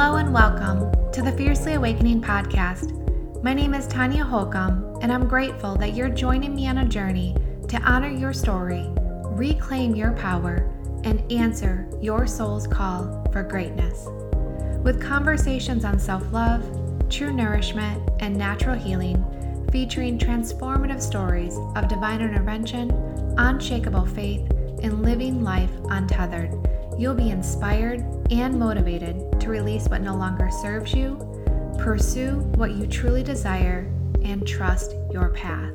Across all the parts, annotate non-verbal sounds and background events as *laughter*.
Hello and welcome to the Fiercely Awakening podcast. My name is Tonya Holcomb, and I'm grateful that you're joining me on a journey to honor your story, reclaim your power, and answer your soul's call for greatness. With conversations on self love, true nourishment, and natural healing, featuring transformative stories of divine intervention, unshakable faith, and living life untethered you'll be inspired and motivated release what no longer serves you, pursue what you truly desire, and trust your path.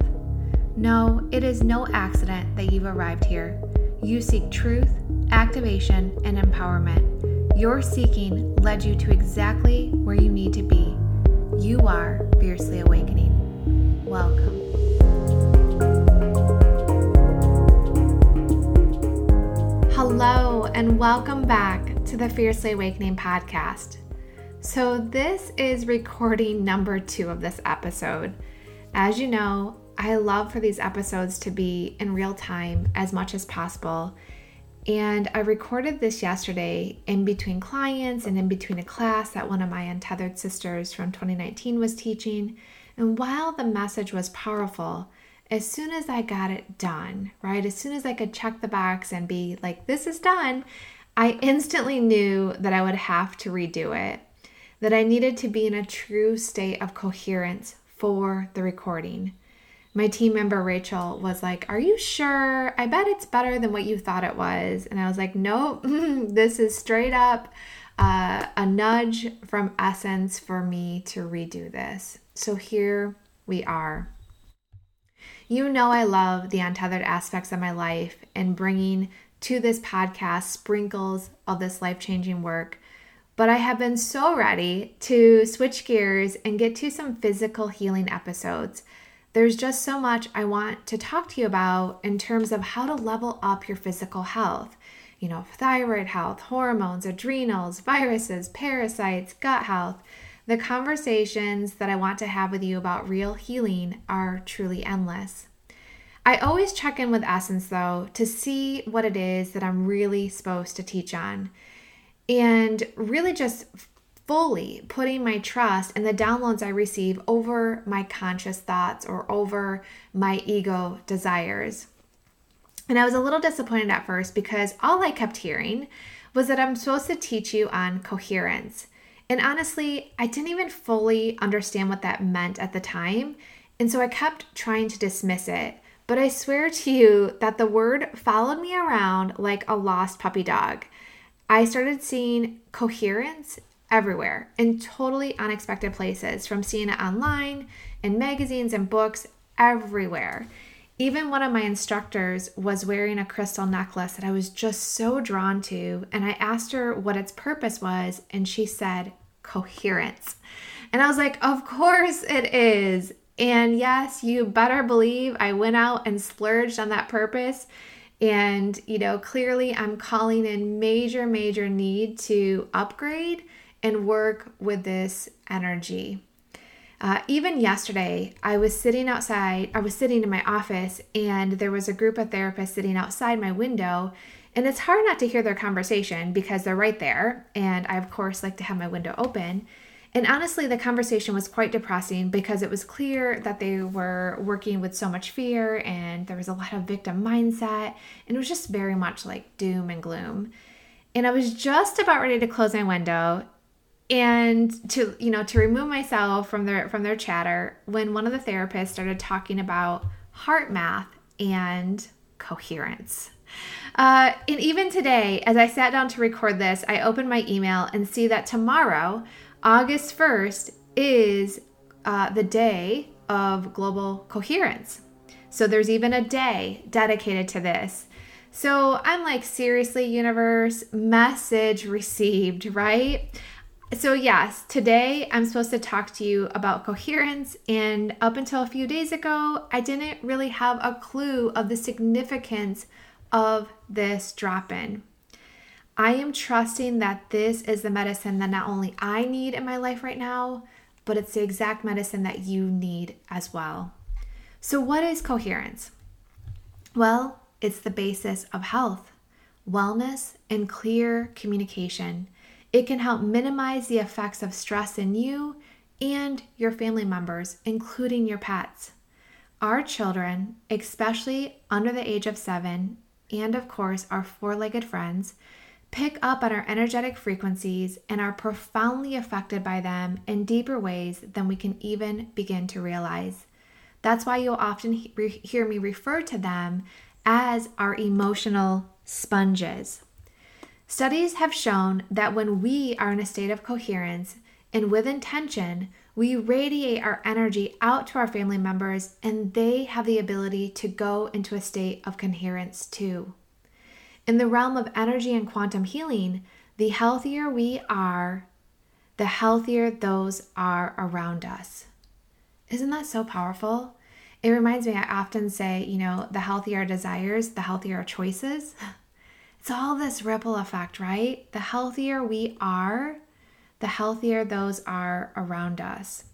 No, it is no accident that you've arrived here. You seek truth, activation, and empowerment. Your seeking led you to exactly where you need to be. You are fiercely awakening. Welcome. Hello, and welcome back to the Fiercely Awakening podcast. So, this is recording number two of this episode. As you know, I love for these episodes to be in real time as much as possible. And I recorded this yesterday in between clients and in between a class that one of my untethered sisters from 2019 was teaching. And while the message was powerful, as soon as I got it done, right? As soon as I could check the box and be like, this is done, I instantly knew that I would have to redo it, that I needed to be in a true state of coherence for the recording. My team member Rachel was like, Are you sure? I bet it's better than what you thought it was. And I was like, Nope, *laughs* this is straight up uh, a nudge from Essence for me to redo this. So here we are. You know, I love the untethered aspects of my life and bringing to this podcast sprinkles of this life changing work. But I have been so ready to switch gears and get to some physical healing episodes. There's just so much I want to talk to you about in terms of how to level up your physical health. You know, thyroid health, hormones, adrenals, viruses, parasites, gut health the conversations that I want to have with you about real healing are truly endless. I always check in with Essence though to see what it is that I'm really supposed to teach on and really just fully putting my trust in the downloads I receive over my conscious thoughts or over my ego desires. And I was a little disappointed at first because all I kept hearing was that I'm supposed to teach you on coherence. And honestly, I didn't even fully understand what that meant at the time. And so I kept trying to dismiss it. But I swear to you that the word followed me around like a lost puppy dog. I started seeing coherence everywhere in totally unexpected places, from seeing it online, in magazines and books, everywhere. Even one of my instructors was wearing a crystal necklace that I was just so drawn to, and I asked her what its purpose was, and she said, coherence. And I was like, Of course it is. And yes, you better believe I went out and splurged on that purpose. And, you know, clearly I'm calling in major, major need to upgrade and work with this energy. Uh, even yesterday, I was sitting outside, I was sitting in my office, and there was a group of therapists sitting outside my window. And it's hard not to hear their conversation because they're right there. And I, of course, like to have my window open. And honestly, the conversation was quite depressing because it was clear that they were working with so much fear and there was a lot of victim mindset. And it was just very much like doom and gloom. And I was just about ready to close my window and to you know to remove myself from their from their chatter when one of the therapists started talking about HeartMath and coherence uh, and even today as i sat down to record this i opened my email and see that tomorrow august 1st is uh, the day of global coherence so there's even a day dedicated to this so i'm like seriously universe message received right so, yes, today I'm supposed to talk to you about coherence. And up until a few days ago, I didn't really have a clue of the significance of this drop in. I am trusting that this is the medicine that not only I need in my life right now, but it's the exact medicine that you need as well. So, what is coherence? Well, it's the basis of health, wellness, and clear communication. It can help minimize the effects of stress in you and your family members, including your pets. Our children, especially under the age of seven, and of course our four legged friends, pick up on our energetic frequencies and are profoundly affected by them in deeper ways than we can even begin to realize. That's why you'll often hear me refer to them as our emotional sponges. Studies have shown that when we are in a state of coherence and with intention, we radiate our energy out to our family members and they have the ability to go into a state of coherence too. In the realm of energy and quantum healing, the healthier we are, the healthier those are around us. Isn't that so powerful? It reminds me, I often say, you know, the healthier our desires, the healthier our choices. *laughs* It's all this ripple effect, right? The healthier we are, the healthier those are around us.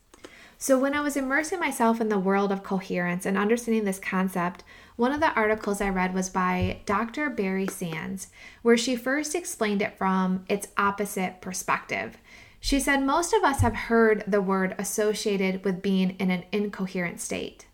So, when I was immersing myself in the world of coherence and understanding this concept, one of the articles I read was by Dr. Barry Sands, where she first explained it from its opposite perspective. She said most of us have heard the word associated with being in an incoherent state.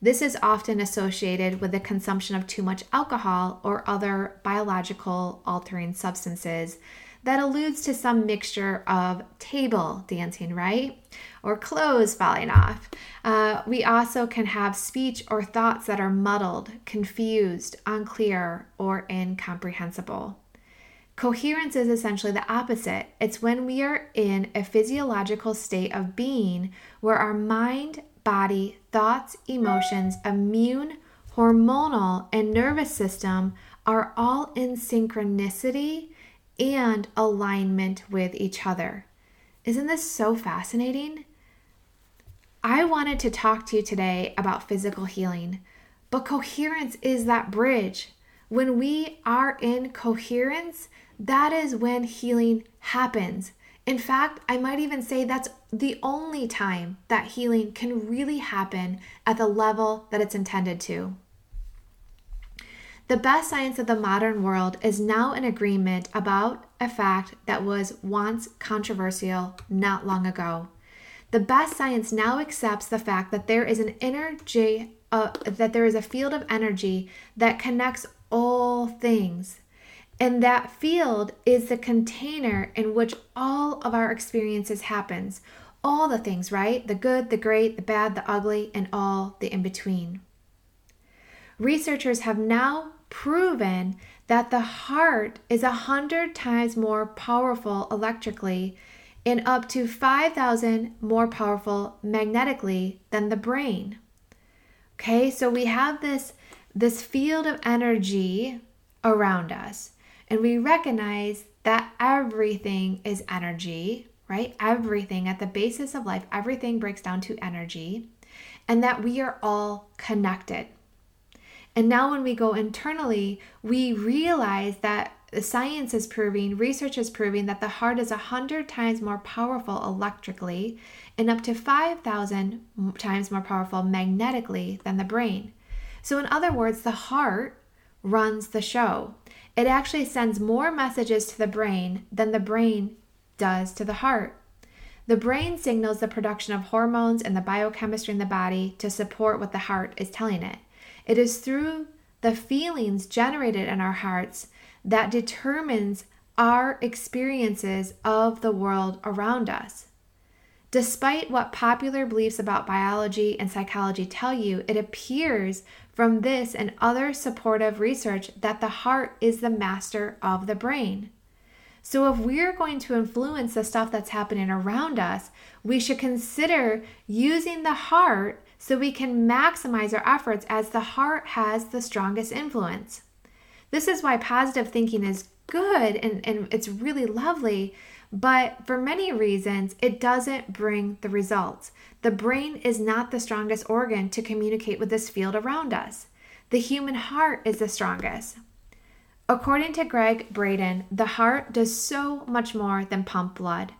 This is often associated with the consumption of too much alcohol or other biological altering substances that alludes to some mixture of table dancing, right? Or clothes falling off. Uh, we also can have speech or thoughts that are muddled, confused, unclear, or incomprehensible. Coherence is essentially the opposite. It's when we are in a physiological state of being where our mind, body, thoughts, emotions, immune, hormonal, and nervous system are all in synchronicity and alignment with each other. Isn't this so fascinating? I wanted to talk to you today about physical healing, but coherence is that bridge. When we are in coherence, that is when healing happens. In fact, I might even say that's the only time that healing can really happen at the level that it's intended to. The best science of the modern world is now in agreement about a fact that was once controversial not long ago. The best science now accepts the fact that there is an energy, uh, that there is a field of energy that connects all things. And that field is the container in which all of our experiences happens. All the things, right? The good, the great, the bad, the ugly, and all the in between. Researchers have now proven that the heart is a hundred times more powerful electrically and up to 5,000 more powerful magnetically than the brain. Okay, so we have this, this field of energy around us, and we recognize that everything is energy, right? Everything at the basis of life, everything breaks down to energy, and that we are all connected. And now, when we go internally, we realize that science is proving, research is proving that the heart is 100 times more powerful electrically and up to 5,000 times more powerful magnetically than the brain. So, in other words, the heart runs the show. It actually sends more messages to the brain than the brain does to the heart. The brain signals the production of hormones and the biochemistry in the body to support what the heart is telling it. It is through the feelings generated in our hearts that determines our experiences of the world around us. Despite what popular beliefs about biology and psychology tell you, it appears from this and other supportive research that the heart is the master of the brain. So, if we're going to influence the stuff that's happening around us, we should consider using the heart so we can maximize our efforts as the heart has the strongest influence. This is why positive thinking is good and, and it's really lovely, but for many reasons, it doesn't bring the results. The brain is not the strongest organ to communicate with this field around us. The human heart is the strongest. According to Gregg Braden, the heart does so much more than pump blood.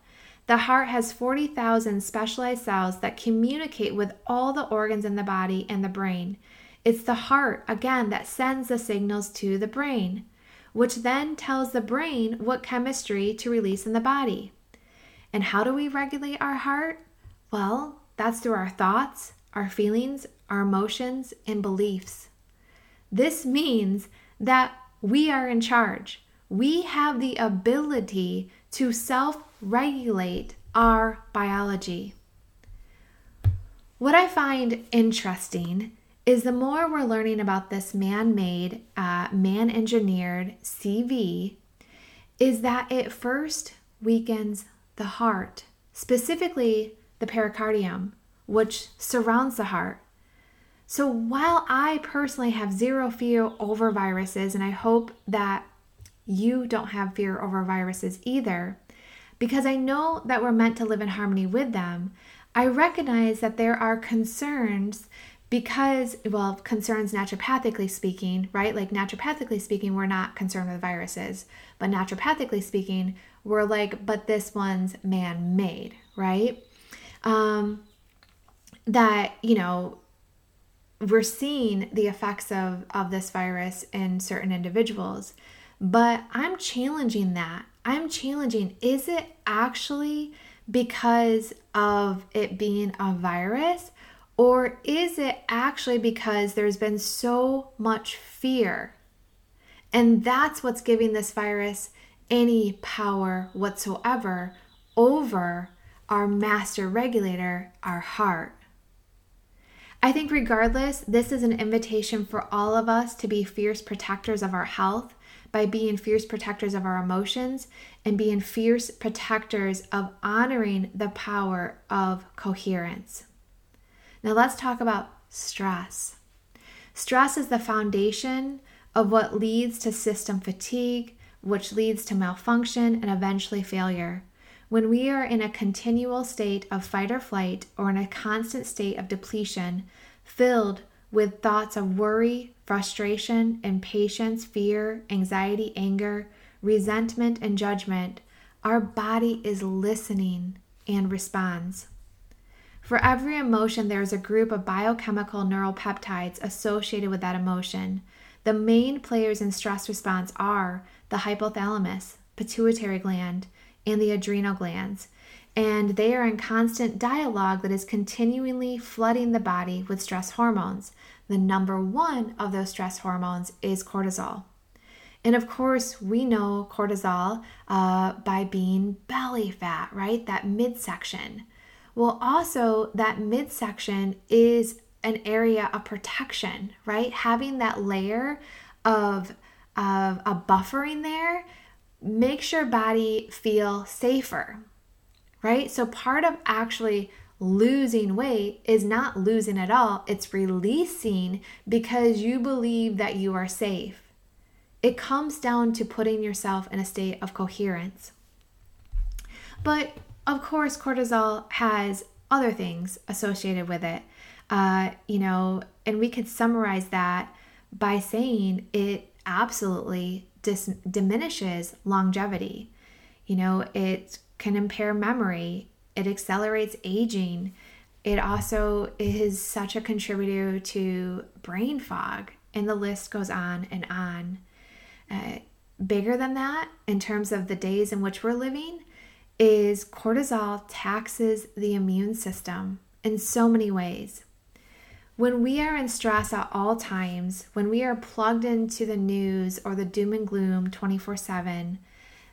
The heart has 40,000 specialized cells that communicate with all the organs in the body and the brain. It's the heart, again, that sends the signals to the brain. which then tells the brain what chemistry to release in the body. And how do we regulate our heart? Well, that's through our thoughts, our feelings, our emotions, and beliefs. This means that we are in charge. We have the ability to self regulate our biology. What I find interesting is the more we're learning about this man made, uh, man engineered CV, is that it first weakens the heart, specifically the pericardium, which surrounds the heart. So while I personally have zero fear over viruses, and I hope that you don't have fear over viruses either, because I know that we're meant to live in harmony with them, I recognize that there are concerns because, well, concerns naturopathically speaking, right? Like naturopathically speaking, we're not concerned with viruses, but naturopathically speaking, we're like, but this one's man made, right? Um, that, you know, we're seeing the effects of, of this virus in certain individuals. But I'm challenging that. I'm challenging is it actually because of it being a virus? Or is it actually because there's been so much fear? And that's what's giving this virus any power whatsoever over our master regulator, our heart. I think, regardless, this is an invitation for all of us to be fierce protectors of our health by being fierce protectors of our emotions and being fierce protectors of honoring the power of coherence. Now, let's talk about stress. Stress is the foundation of what leads to system fatigue, which leads to malfunction and eventually failure. When we are in a continual state of fight or flight or in a constant state of depletion, filled with thoughts of worry, frustration, impatience, fear, anxiety, anger, resentment, and judgment, our body is listening and responds. For every emotion, there is a group of biochemical neuropeptides associated with that emotion. The main players in stress response are the hypothalamus, pituitary gland, and the adrenal glands, and they are in constant dialogue that is continually flooding the body with stress hormones. The number one of those stress hormones is cortisol. And of course, we know cortisol uh, by being belly fat, right? That midsection. Well, also, that midsection is an area of protection, right? Having that layer of, of a buffering there makes your body feel safer, right? So, part of actually losing weight is not losing at all, it's releasing because you believe that you are safe. It comes down to putting yourself in a state of coherence. But of course, cortisol has other things associated with it. Uh, you know, and we could summarize that by saying it absolutely dis- diminishes longevity. You know, it can impair memory, it accelerates aging. It also is such a contributor to brain fog, and the list goes on and on. Uh, bigger than that, in terms of the days in which we're living, is cortisol taxes the immune system in so many ways. When we are in stress at all times, when we are plugged into the news or the doom and gloom 24 7,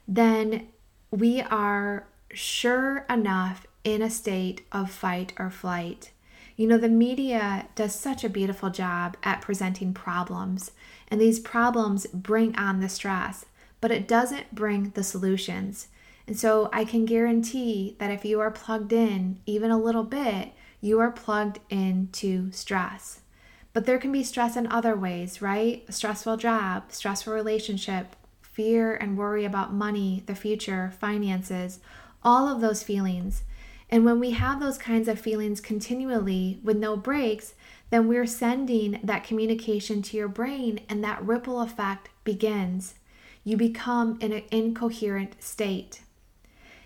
then we are sure enough in a state of fight or flight. You know, the media does such a beautiful job at presenting problems, and these problems bring on the stress, but it doesn't bring the solutions. And so I can guarantee that if you are plugged in even a little bit, you are plugged into stress. But there can be stress in other ways, right? A stressful job, stressful relationship, fear and worry about money, the future, finances, all of those feelings. And when we have those kinds of feelings continually with no breaks, then we're sending that communication to your brain, and that ripple effect begins. You become in an incoherent state.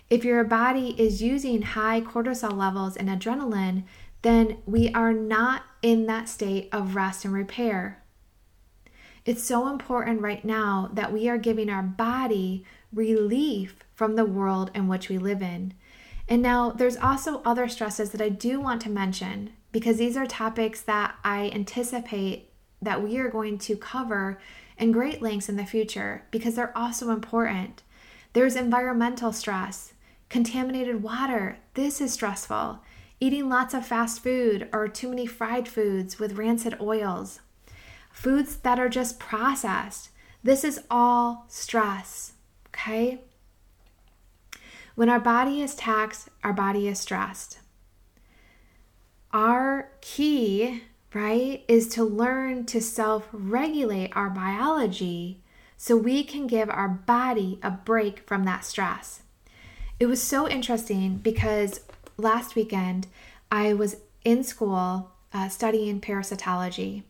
If your body is using high cortisol levels and adrenaline, then we are not in that state of rest and repair. It's so important right now that we are giving our body relief from the world in which we live in. And now there's also other stresses that I do want to mention because these are topics that I anticipate that we are going to cover in great lengths in the future because they're also important. There's environmental stress, contaminated water. This is stressful. Eating lots of fast food or too many fried foods with rancid oils. Foods that are just processed. This is all stress. Okay? When our body is taxed, our body is stressed. Our key, right, is to learn to self regulate our biology so we can give our body a break from that stress. It was so interesting because last weekend I was in school uh, studying parasitology.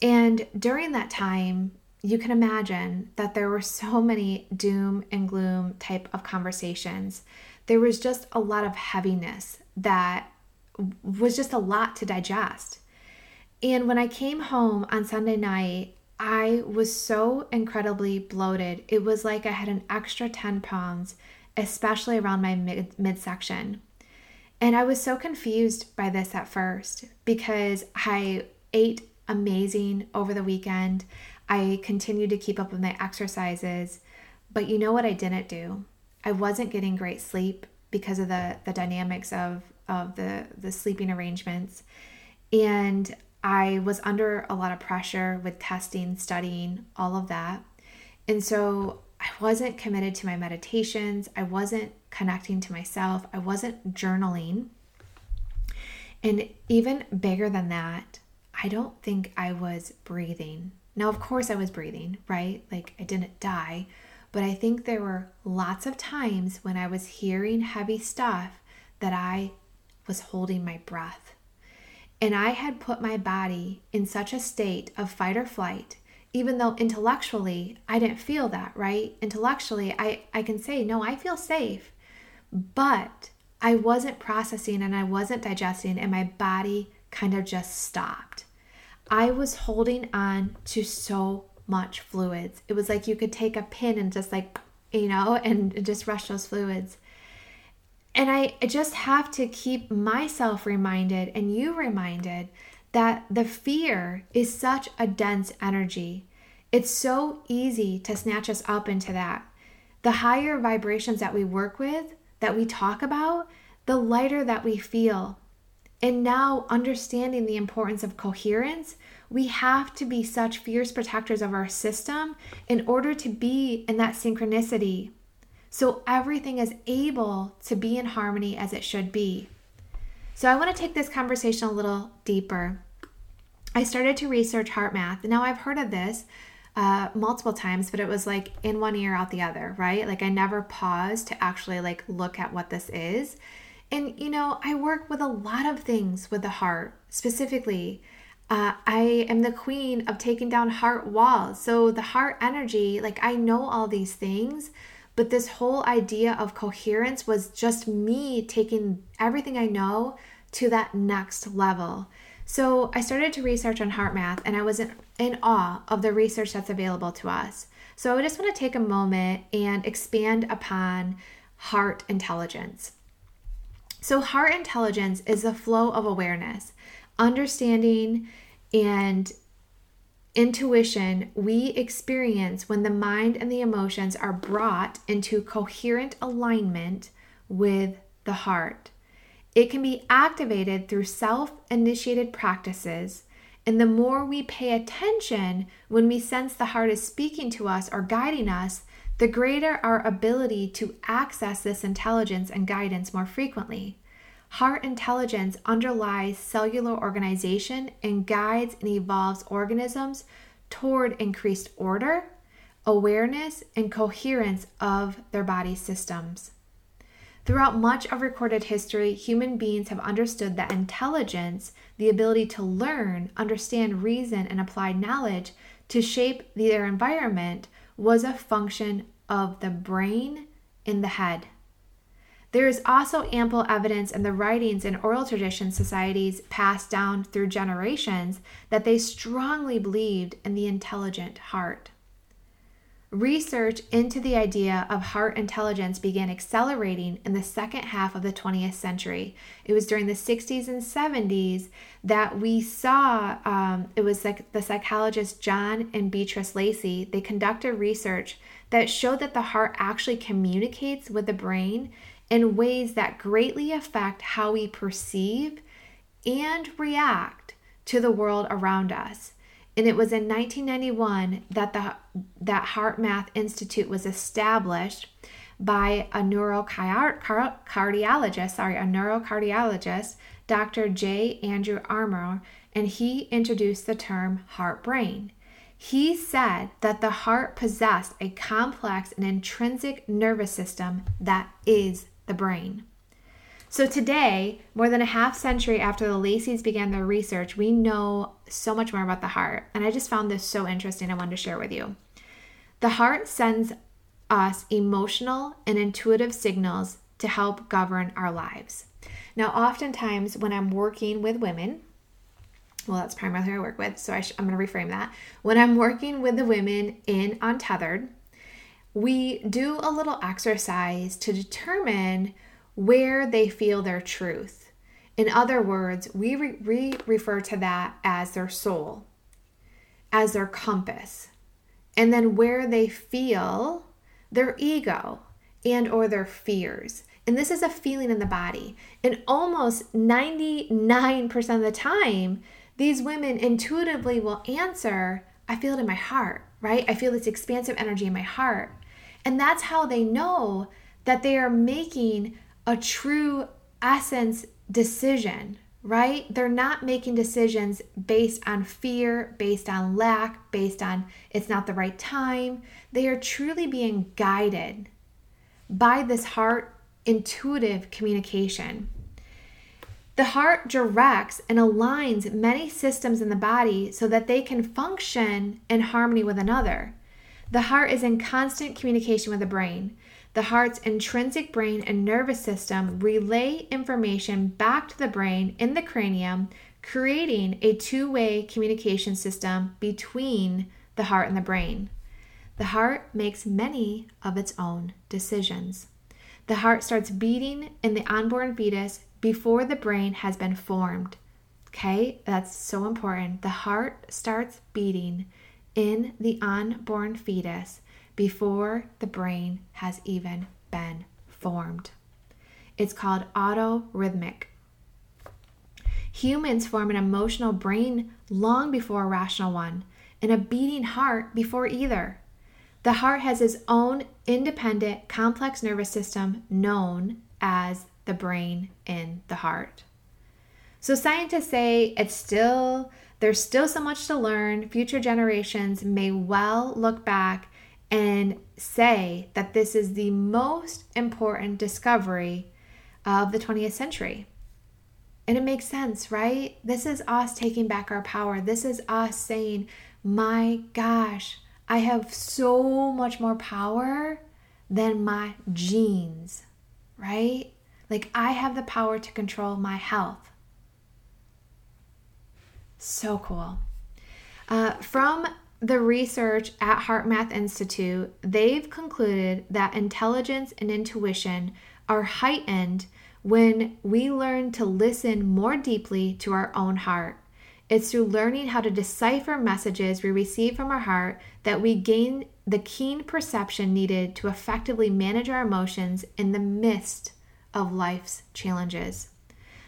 And during that time, you can imagine that there were so many doom and gloom type of conversations. There was just a lot of heaviness that was just a lot to digest. And when I came home on Sunday night, I was so incredibly bloated. It was like I had an extra 10 pounds, especially around my mid- midsection. And I was so confused by this at first because I ate amazing over the weekend. I continued to keep up with my exercises. But you know what I didn't do? I wasn't getting great sleep because of the, the dynamics of, of the, the sleeping arrangements. And I was under a lot of pressure with testing, studying, all of that. And so I wasn't committed to my meditations. I wasn't connecting to myself. I wasn't journaling. And even bigger than that, I don't think I was breathing. Now, of course, I was breathing, right? Like I didn't die, but I think there were lots of times when I was hearing heavy stuff that I was holding my breath. And I had put my body in such a state of fight or flight, even though intellectually I didn't feel that, right? Intellectually, I, I can say, no, I feel safe. But I wasn't processing and I wasn't digesting, and my body kind of just stopped. I was holding on to so much fluids. It was like you could take a pin and just like, you know, *laughs* and just rush those fluids. And I just have to keep myself reminded and you reminded that the fear is such a dense energy. It's so easy to snatch us up into that. The higher vibrations that we work with, that we talk about, the lighter that we feel. And now, understanding the importance of coherence, we have to be such fierce protectors of our system in order to be in that synchronicity. So everything is able to be in harmony as it should be. So I want to take this conversation a little deeper. I started to research HeartMath. Now I've heard of this uh, multiple times, but it was like in one ear, out the other, right? Like I never paused to actually like look at what this is. And, you know, I work with a lot of things with the heart, specifically. Uh, I am the queen of taking down heart walls. So, the heart energy, like I know all these things, but this whole idea of coherence was just me taking everything I know to that next level. So, I started to research on HeartMath and I was in, in awe of the research that's available to us. So, I just want to take a moment and expand upon heart intelligence. So, heart intelligence is the flow of awareness, understanding, and intuition we experience when the mind and the emotions are brought into coherent alignment with the heart. It can be activated through self initiated practices. And the more we pay attention when we sense the heart is speaking to us or guiding us, the greater our ability to access this intelligence and guidance more frequently. Heart intelligence underlies cellular organization and guides and evolves organisms toward increased order, awareness, and coherence of their body systems. Throughout much of recorded history, human beings have understood that intelligence, the ability to learn, understand, reason, and apply knowledge to shape their environment, was a function of the brain in the head. There is also ample evidence in the writings and oral tradition societies passed down through generations that they strongly believed in the intelligent heart. Research into the idea of heart intelligence began accelerating in the second half of the 20th century. It was during the 60s and 70s that we saw um, it was like the psychologist John and Beatrice Lacey, They conducted research that show that the heart actually communicates with the brain in ways that greatly affect how we perceive and react to the world around us. And it was in 1991 that the that HeartMath Institute was established by a neurocardiologist, sorry, a neurocardiologist, Dr. J. Andrew Armour, and he introduced the term heart brain. He said that the heart possessed a complex and intrinsic nervous system that is the brain. So today, more than a half century after the Lacey's began their research, we know so much more about the heart. And I just found this so interesting. I wanted to share with you. The heart sends us emotional and intuitive signals to help govern our lives. Now, oftentimes when I'm working with women, well, that's primarily who I work with, so I am going to reframe that. When I'm working with the women in Untethered, we do a little exercise to determine where they feel their truth. In other words, we, re- refer to that as their soul, as their compass, and then where they feel their ego and or their fears. And this is a feeling in the body. And almost 99% of the time, these women intuitively will answer, I feel it in my heart, right? I feel this expansive energy in my heart. And that's how they know that they are making a true essence decision, right? They're not making decisions based on fear, based on lack, based on it's not the right time. They are truly being guided by this heart intuitive communication. The heart directs and aligns many systems in the body so that they can function in harmony with another. The heart is in constant communication with the brain. The heart's intrinsic brain and nervous system relay information back to the brain in the cranium, creating a two way communication system between the heart and the brain. The heart makes many of its own decisions. The heart starts beating in the unborn fetus before the brain has been formed. Okay, that's so important. The heart starts beating in the unborn fetus before the brain has even been formed. It's called autorhythmic. Humans form an emotional brain long before a rational one, and a beating heart before either. The heart has its own independent, complex nervous system known as the brain and the heart. So, scientists say it's still there's still so much to learn. Future generations may well look back and say that this is the most important discovery of the 20th century. And it makes sense, right? This is us taking back our power. This is us saying, my gosh, I have so much more power than my genes, right? Like I have the power to control my health. So cool. Uh, from the research at HeartMath Institute, they've concluded that intelligence and intuition are heightened when we learn to listen more deeply to our own heart. It's through learning how to decipher messages we receive from our heart that we gain the keen perception needed to effectively manage our emotions in the midst of life's challenges.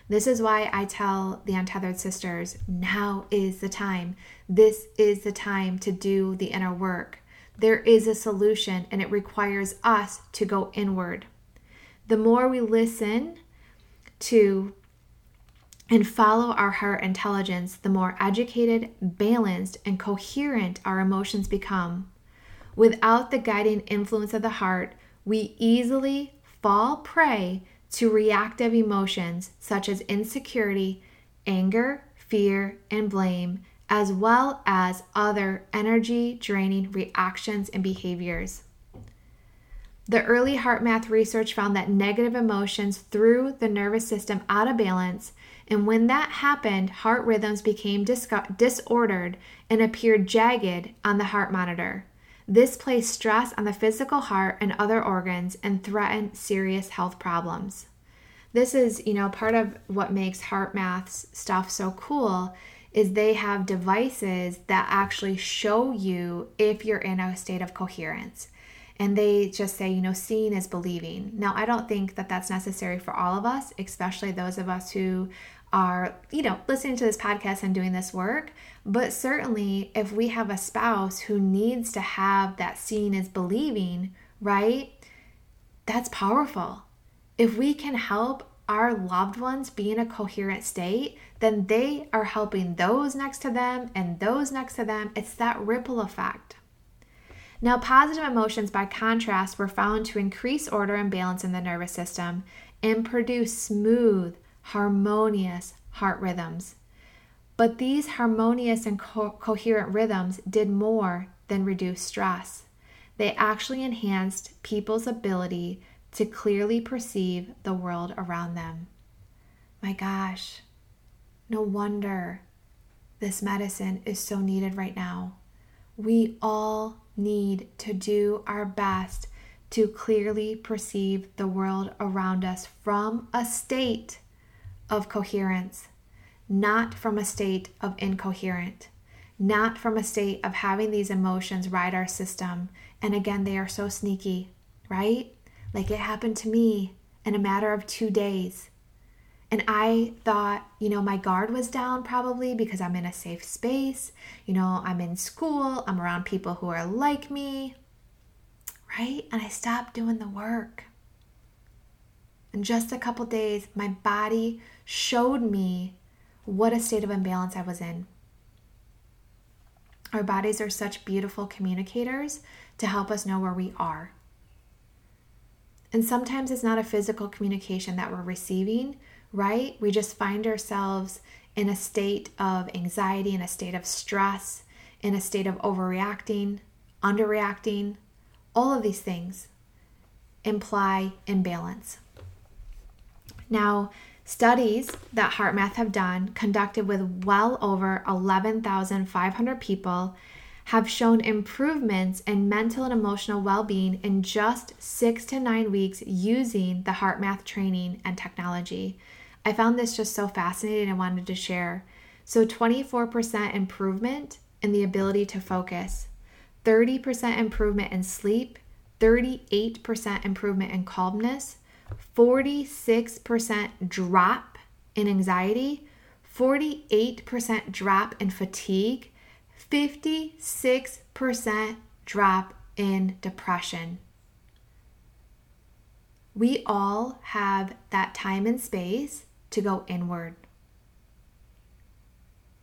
This is why I tell the Untethered Sisters now is the time. This is the time to do the inner work. There is a solution, and it requires us to go inward. The more we listen to and follow our heart intelligence, the more educated, balanced, and coherent our emotions become. Without the guiding influence of the heart, we easily fall prey to reactive emotions such as insecurity, anger, fear, and blame, as well as other energy draining reactions and behaviors. The early HeartMath research found that negative emotions threw the nervous system out of balance, and when that happened, heart rhythms became disordered and appeared jagged on the heart monitor. This placed stress on the physical heart and other organs and threatened serious health problems. This is, you know, part of what makes HeartMath's stuff so cool is they have devices that actually show you if you're in a state of coherence and they just say, you know, seeing is believing. Now, I don't think that that's necessary for all of us, especially those of us who are, you know, listening to this podcast and doing this work. But certainly, if we have a spouse who needs to have that seeing is believing, right? That's powerful. If we can help our loved ones be in a coherent state, then they are helping those next to them and those next to them. It's that ripple effect. Now, positive emotions, by contrast, were found to increase order and balance in the nervous system and produce smooth, harmonious heart rhythms. But these harmonious and co- coherent rhythms did more than reduce stress. They actually enhanced people's ability to clearly perceive the world around them. My gosh, no wonder this medicine is so needed right now. We all need to do our best to clearly perceive the world around us from a state of coherence, not from a state of incoherent, not from a state of having these emotions ride our system. And again, they are so sneaky, right? Like it happened to me in a matter of two days. And I thought, you know, my guard was down probably because I'm in a safe space. You know, I'm in school, I'm around people who are like me, right? And I stopped doing the work. In just a couple days, my body showed me what a state of imbalance I was in. Our bodies are such beautiful communicators to help us know where we are. And sometimes it's not a physical communication that we're receiving, right? We just find ourselves in a state of anxiety, in a state of stress, in a state of overreacting, underreacting. All of these things imply imbalance. Now, studies that HeartMath have done, conducted with well over 11,500 people, have shown improvements in mental and emotional well being in just six to nine weeks using the HeartMath training and technology. I found this just so fascinating and wanted to share. So, 24% improvement in the ability to focus, 30% improvement in sleep, 38% improvement in calmness, 46% drop in anxiety, 48% drop in fatigue, 56% drop in depression. We all have that time and space to go inward.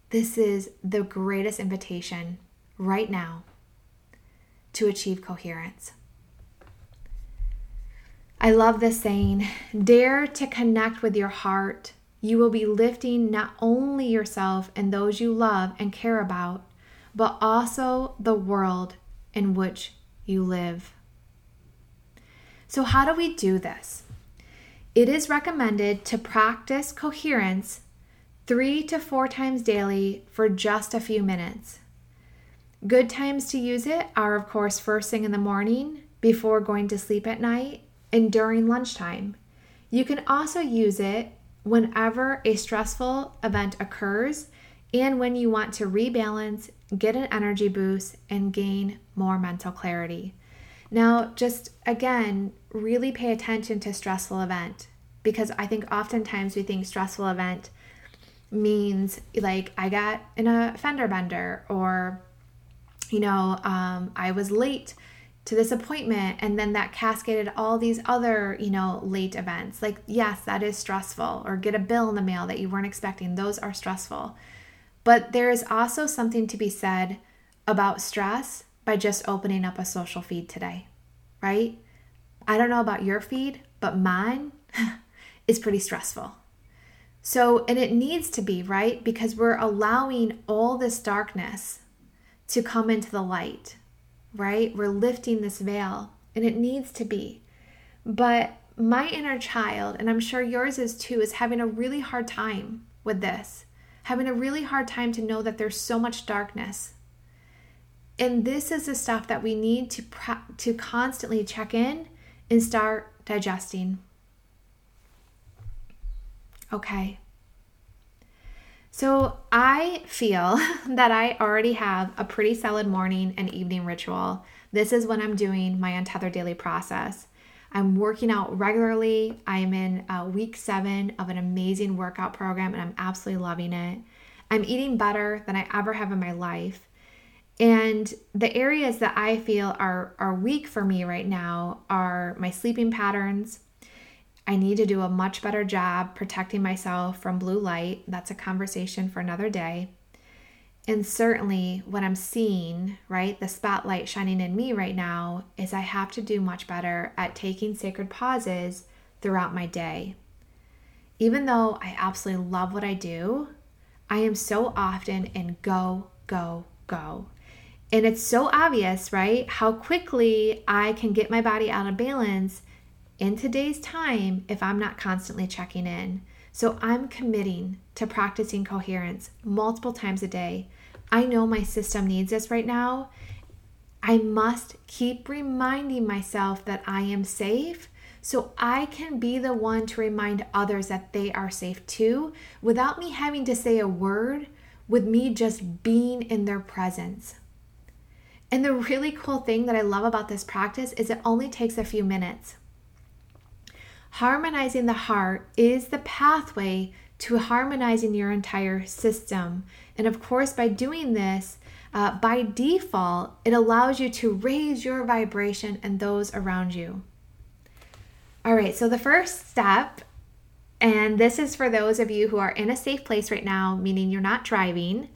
This is the greatest invitation right now to achieve coherence. I love this saying dare to connect with your heart. You will be lifting not only yourself and those you love and care about, but also the world in which you live. So, how do we do this? It is recommended to practice coherence three to four times daily for just a few minutes. Good times to use it are, of course, first thing in the morning, before going to sleep at night, and during lunchtime. You can also use it whenever a stressful event occurs and when you want to rebalance, get an energy boost, and gain more mental clarity. Now, just again, really pay attention to stressful event because I think oftentimes we think stressful event means like I got in a fender bender or you know um, I was late to this appointment and then that cascaded all these other you know late events like yes that is stressful or get a bill in the mail that you weren't expecting those are stressful but there is also something to be said about stress by just opening up a social feed today, right? I don't know about your feed, but mine *laughs* is pretty stressful. So, and it needs to be, right? Because we're allowing all this darkness to come into the light, right? We're lifting this veil and it needs to be. But my inner child, and I'm sure yours is too, is having a really hard time with this, having a really hard time to know that there's so much darkness. And this is the stuff that we need to to constantly check in and start digesting. Okay. So I feel *laughs* that I already have a pretty solid morning and evening ritual. This is when I'm doing my Untethered Daily process. I'm working out regularly. I'm in uh, week seven of an amazing workout program and I'm absolutely loving it. I'm eating better than I ever have in my life. And the areas that I feel are, are weak for me right now are my sleeping patterns. I need to do a much better job protecting myself from blue light. That's a conversation for another day. And certainly, what I'm seeing, right, the spotlight shining in me right now is I have to do much better at taking sacred pauses throughout my day. Even though I absolutely love what I do, I am so often in go, go, go. And it's so obvious, right, how quickly I can get my body out of balance in today's time if I'm not constantly checking in. So I'm committing to practicing coherence multiple times a day. I know my system needs this right now. I must keep reminding myself that I am safe so I can be the one to remind others that they are safe too without me having to say a word, with me just being in their presence. And the really cool thing that I love about this practice is it only takes a few minutes. Harmonizing the heart is the pathway to harmonizing your entire system. And of course, by doing this, uh, by default, it allows you to raise your vibration and those around you. All right, so the first step, and this is for those of you who are in a safe place right now, meaning you're not driving,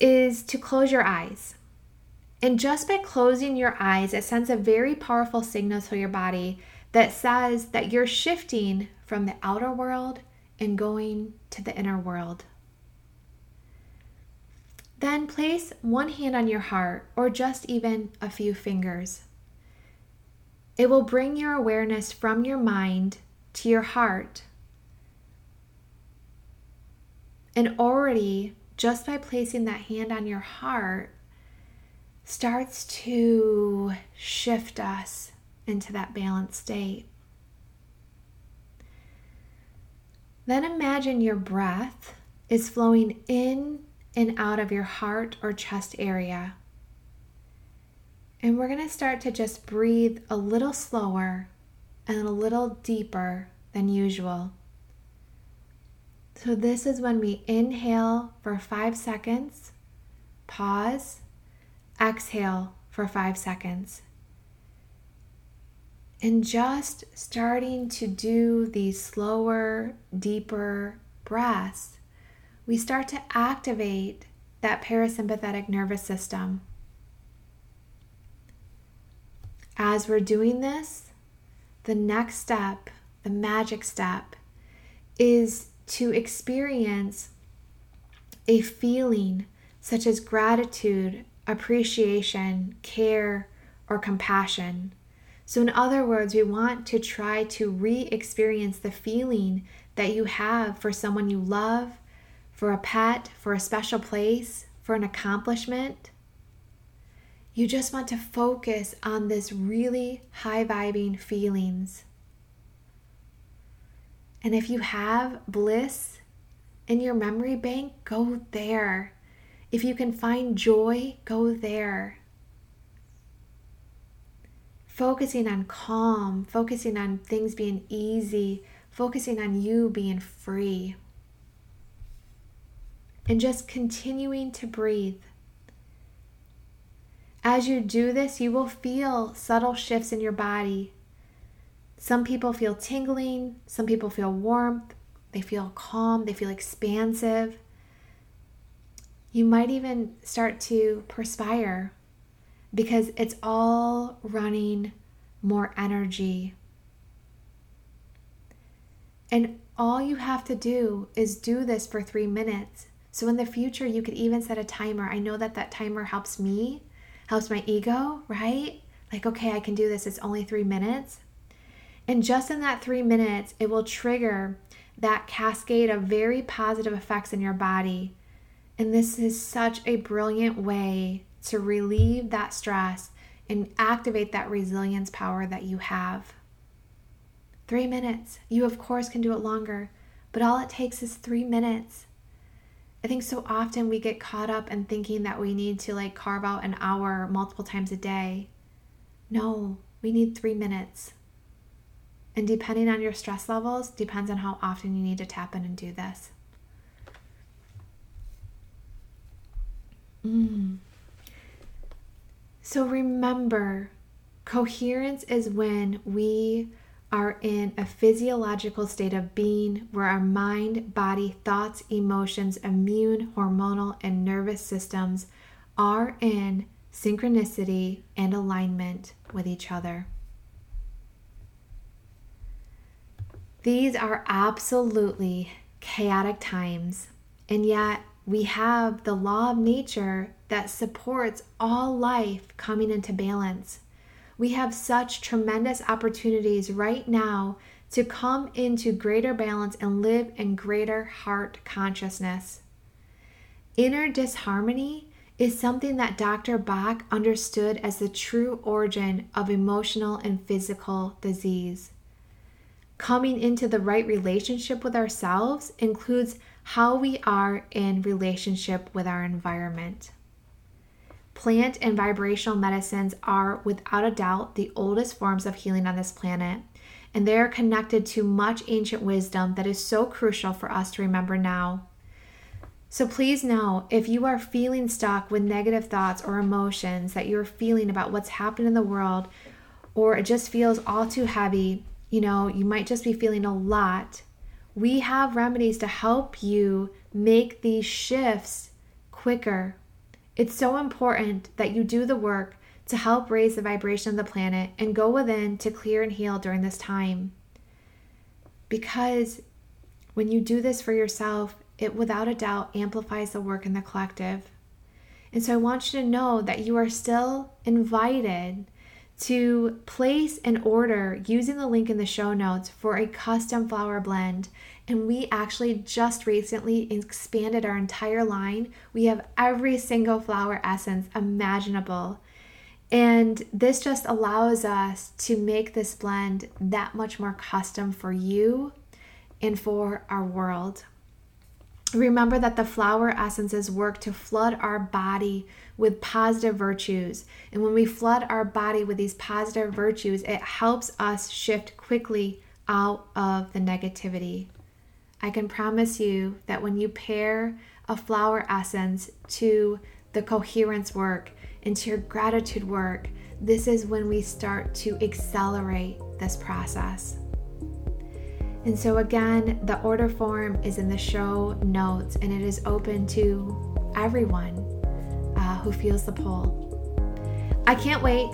is to close your eyes. And just by closing your eyes, it sends a very powerful signal to your body that says that you're shifting from the outer world and going to the inner world. Then place one hand on your heart or just even a few fingers. It will bring your awareness from your mind to your heart. And already, just by placing that hand on your heart, starts to shift us into that balanced state. Then imagine your breath is flowing in and out of your heart or chest area. And we're going to start to just breathe a little slower and a little deeper than usual. So, this is when we inhale for five seconds, pause, exhale for five seconds and just starting to do these slower, deeper breaths, we start to activate that parasympathetic nervous system. As we're doing this, the next step, the magic step, is to experience a feeling such as gratitude, appreciation, care, or compassion so, in other words, we want to try to re experience the feeling that you have for someone you love, for a pet, for a special place, for an accomplishment. You just want to focus on this really high vibing feelings. And if you have bliss in your memory bank, go there. If you can find joy, go there focusing on calm, focusing on things being easy, focusing on you being free. And just continuing to breathe. As you do this, you will feel subtle shifts in your body. Some people feel tingling, some people feel warmth, they feel calm, they feel expansive. You might even start to perspire because it's all running more energy. And all you have to do is do this for three minutes. So in the future, you could even set a timer. I know that that timer helps me, helps my ego, right? like, okay, I can do this. It's only three minutes. And just in that three minutes, it will trigger that cascade of very positive effects in your body. And this is such a brilliant way to relieve that stress and activate that resilience power that you have. Three minutes. You, of course, can do it longer, but all it takes is three minutes. I think so often we get caught up in thinking that we need to like carve out an hour multiple times a day. No, we need three minutes. And depending on your stress levels, depends on how often you need to tap in and do this. Mm. So remember, coherence is when we are in a physiological state of being where our mind, body, thoughts, emotions, immune, hormonal, and nervous systems are in synchronicity and alignment with each other. These are absolutely chaotic times, and yet we have the law of nature that supports all life coming into balance. We have such tremendous opportunities right now to come into greater balance and live in greater heart consciousness. Inner disharmony is something that Dr. Bach understood as the true origin of emotional and physical disease. Coming into the right relationship with ourselves includes how we are in relationship with our environment. Plant and vibrational medicines are, without a doubt, the oldest forms of healing on this planet, and they are connected to much ancient wisdom that is so crucial for us to remember now. So please know if you are feeling stuck with negative thoughts or emotions that you're feeling about what's happening in the world, or it just feels all too heavy, you know, you might just be feeling a lot. We have remedies to help you make these shifts quicker it's so important that you do the work to help raise the vibration of the planet and go within to clear and heal during this time. Because when you do this for yourself, it without a doubt amplifies the work in the collective. And so I want you to know that you are still invited to place an order using the link in the show notes for a custom flower blend and we actually just recently expanded our entire line. We have every single flower essence imaginable. And this just allows us to make this blend that much more custom for you and for our world. Remember that the flower essences work to flood our body with positive virtues. And when we flood our body with these positive virtues, it helps us shift quickly out of the negativity. I can promise you that when you pair a flower essence to the coherence work and to your gratitude work, this is when we start to accelerate this process. And so, again, the order form is in the show notes and it is open to everyone uh, who feels the pull. I can't wait,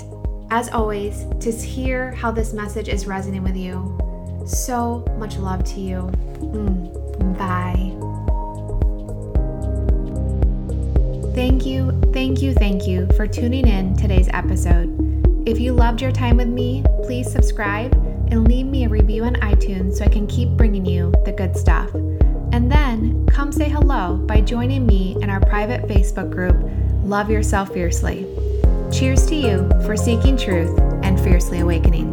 as always, to hear how this message is resonating with you. So much love to you. Mm, bye. Thank you, thank you, thank you for tuning in today's episode. If you loved your time with me, please subscribe and leave me a review on iTunes so I can keep bringing you the good stuff. And then come say hello by joining me in our private Facebook group, Love Yourself Fiercely. Cheers to you for seeking truth and fiercely awakening.